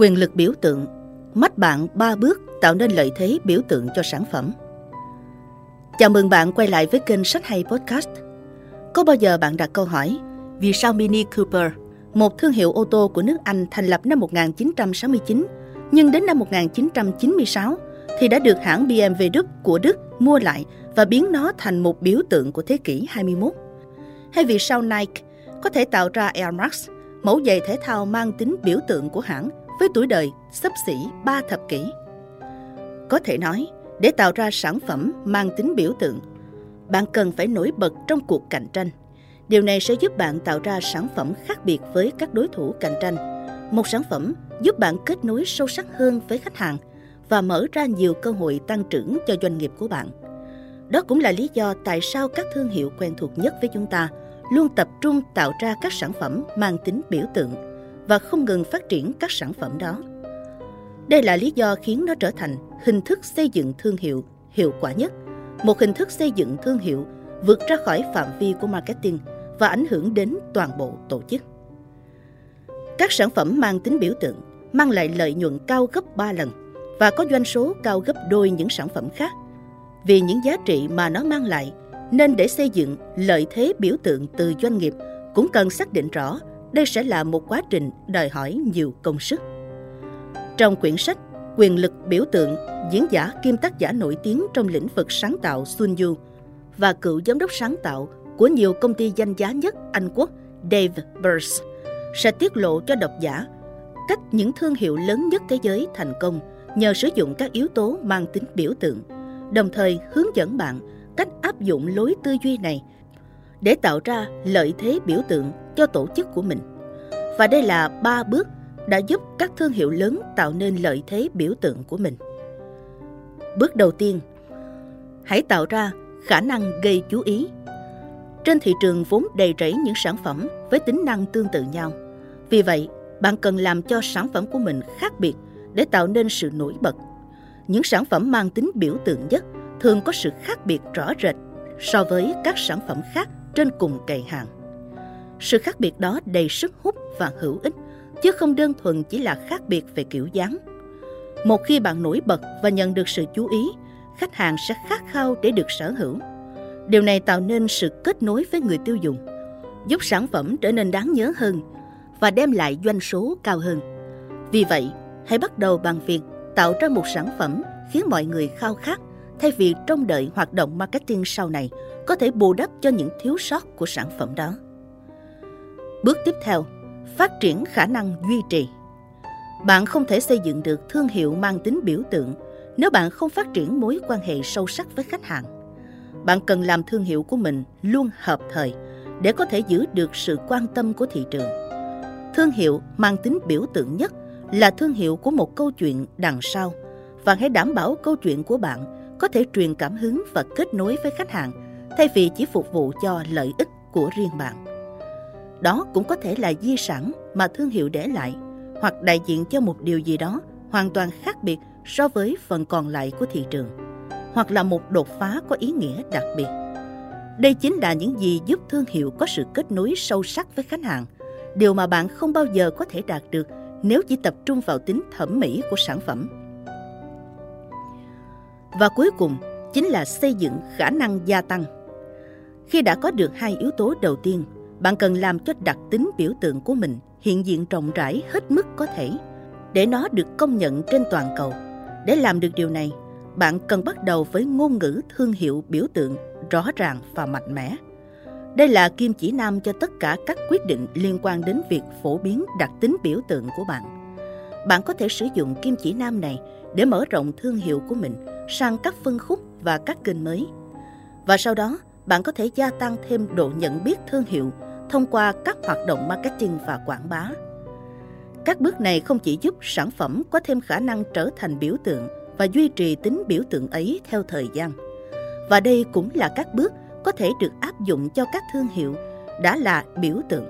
Quyền lực biểu tượng Mách bạn ba bước tạo nên lợi thế biểu tượng cho sản phẩm. Chào mừng bạn quay lại với kênh Sách Hay Podcast. Có bao giờ bạn đặt câu hỏi Vì sao Mini Cooper, một thương hiệu ô tô của nước Anh thành lập năm 1969 nhưng đến năm 1996 thì đã được hãng BMW Đức của Đức mua lại và biến nó thành một biểu tượng của thế kỷ 21. Hay vì sao Nike có thể tạo ra Air Max, mẫu giày thể thao mang tính biểu tượng của hãng? Với tuổi đời sấp xỉ 3 thập kỷ. Có thể nói, để tạo ra sản phẩm mang tính biểu tượng, bạn cần phải nổi bật trong cuộc cạnh tranh. Điều này sẽ giúp bạn tạo ra sản phẩm khác biệt với các đối thủ cạnh tranh. Một sản phẩm giúp bạn kết nối sâu sắc hơn với khách hàng và mở ra nhiều cơ hội tăng trưởng cho doanh nghiệp của bạn. Đó cũng là lý do tại sao các thương hiệu quen thuộc nhất với chúng ta luôn tập trung tạo ra các sản phẩm mang tính biểu tượng và không ngừng phát triển các sản phẩm đó. Đây là lý do khiến nó trở thành hình thức xây dựng thương hiệu hiệu quả nhất, một hình thức xây dựng thương hiệu vượt ra khỏi phạm vi của marketing và ảnh hưởng đến toàn bộ tổ chức. Các sản phẩm mang tính biểu tượng mang lại lợi nhuận cao gấp 3 lần và có doanh số cao gấp đôi những sản phẩm khác. Vì những giá trị mà nó mang lại, nên để xây dựng lợi thế biểu tượng từ doanh nghiệp cũng cần xác định rõ đây sẽ là một quá trình đòi hỏi nhiều công sức. Trong quyển sách Quyền lực biểu tượng, diễn giả kim tác giả nổi tiếng trong lĩnh vực sáng tạo Sun Yu và cựu giám đốc sáng tạo của nhiều công ty danh giá nhất Anh Quốc Dave Burns sẽ tiết lộ cho độc giả cách những thương hiệu lớn nhất thế giới thành công nhờ sử dụng các yếu tố mang tính biểu tượng, đồng thời hướng dẫn bạn cách áp dụng lối tư duy này để tạo ra lợi thế biểu tượng cho tổ chức của mình. Và đây là ba bước đã giúp các thương hiệu lớn tạo nên lợi thế biểu tượng của mình. Bước đầu tiên, hãy tạo ra khả năng gây chú ý. Trên thị trường vốn đầy rẫy những sản phẩm với tính năng tương tự nhau. Vì vậy, bạn cần làm cho sản phẩm của mình khác biệt để tạo nên sự nổi bật. Những sản phẩm mang tính biểu tượng nhất thường có sự khác biệt rõ rệt so với các sản phẩm khác trên cùng kệ hàng. Sự khác biệt đó đầy sức hút và hữu ích, chứ không đơn thuần chỉ là khác biệt về kiểu dáng. Một khi bạn nổi bật và nhận được sự chú ý, khách hàng sẽ khát khao để được sở hữu. Điều này tạo nên sự kết nối với người tiêu dùng, giúp sản phẩm trở nên đáng nhớ hơn và đem lại doanh số cao hơn. Vì vậy, hãy bắt đầu bằng việc tạo ra một sản phẩm khiến mọi người khao khát thay vì trông đợi hoạt động marketing sau này có thể bù đắp cho những thiếu sót của sản phẩm đó. Bước tiếp theo, phát triển khả năng duy trì. Bạn không thể xây dựng được thương hiệu mang tính biểu tượng nếu bạn không phát triển mối quan hệ sâu sắc với khách hàng. Bạn cần làm thương hiệu của mình luôn hợp thời để có thể giữ được sự quan tâm của thị trường. Thương hiệu mang tính biểu tượng nhất là thương hiệu của một câu chuyện đằng sau và hãy đảm bảo câu chuyện của bạn có thể truyền cảm hứng và kết nối với khách hàng thay vì chỉ phục vụ cho lợi ích của riêng bạn. Đó cũng có thể là di sản mà thương hiệu để lại hoặc đại diện cho một điều gì đó hoàn toàn khác biệt so với phần còn lại của thị trường hoặc là một đột phá có ý nghĩa đặc biệt. Đây chính là những gì giúp thương hiệu có sự kết nối sâu sắc với khách hàng, điều mà bạn không bao giờ có thể đạt được nếu chỉ tập trung vào tính thẩm mỹ của sản phẩm. Và cuối cùng chính là xây dựng khả năng gia tăng. Khi đã có được hai yếu tố đầu tiên, bạn cần làm cho đặc tính biểu tượng của mình hiện diện rộng rãi hết mức có thể để nó được công nhận trên toàn cầu. Để làm được điều này, bạn cần bắt đầu với ngôn ngữ thương hiệu biểu tượng rõ ràng và mạnh mẽ. Đây là kim chỉ nam cho tất cả các quyết định liên quan đến việc phổ biến đặc tính biểu tượng của bạn. Bạn có thể sử dụng kim chỉ nam này để mở rộng thương hiệu của mình sang các phân khúc và các kênh mới. Và sau đó, bạn có thể gia tăng thêm độ nhận biết thương hiệu thông qua các hoạt động marketing và quảng bá. Các bước này không chỉ giúp sản phẩm có thêm khả năng trở thành biểu tượng và duy trì tính biểu tượng ấy theo thời gian. Và đây cũng là các bước có thể được áp dụng cho các thương hiệu đã là biểu tượng.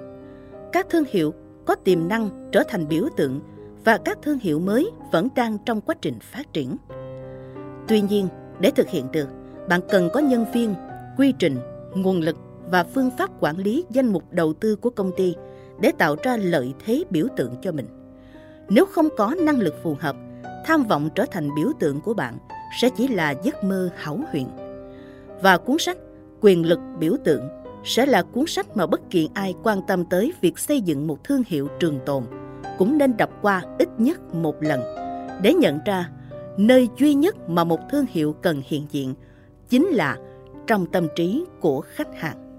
Các thương hiệu có tiềm năng trở thành biểu tượng và các thương hiệu mới vẫn đang trong quá trình phát triển. Tuy nhiên, để thực hiện được, bạn cần có nhân viên, quy trình, nguồn lực và phương pháp quản lý danh mục đầu tư của công ty để tạo ra lợi thế biểu tượng cho mình. Nếu không có năng lực phù hợp, tham vọng trở thành biểu tượng của bạn sẽ chỉ là giấc mơ hão huyền. Và cuốn sách Quyền lực biểu tượng sẽ là cuốn sách mà bất kỳ ai quan tâm tới việc xây dựng một thương hiệu trường tồn cũng nên đọc qua ít nhất một lần. Để nhận ra, nơi duy nhất mà một thương hiệu cần hiện diện chính là trong tâm trí của khách hàng.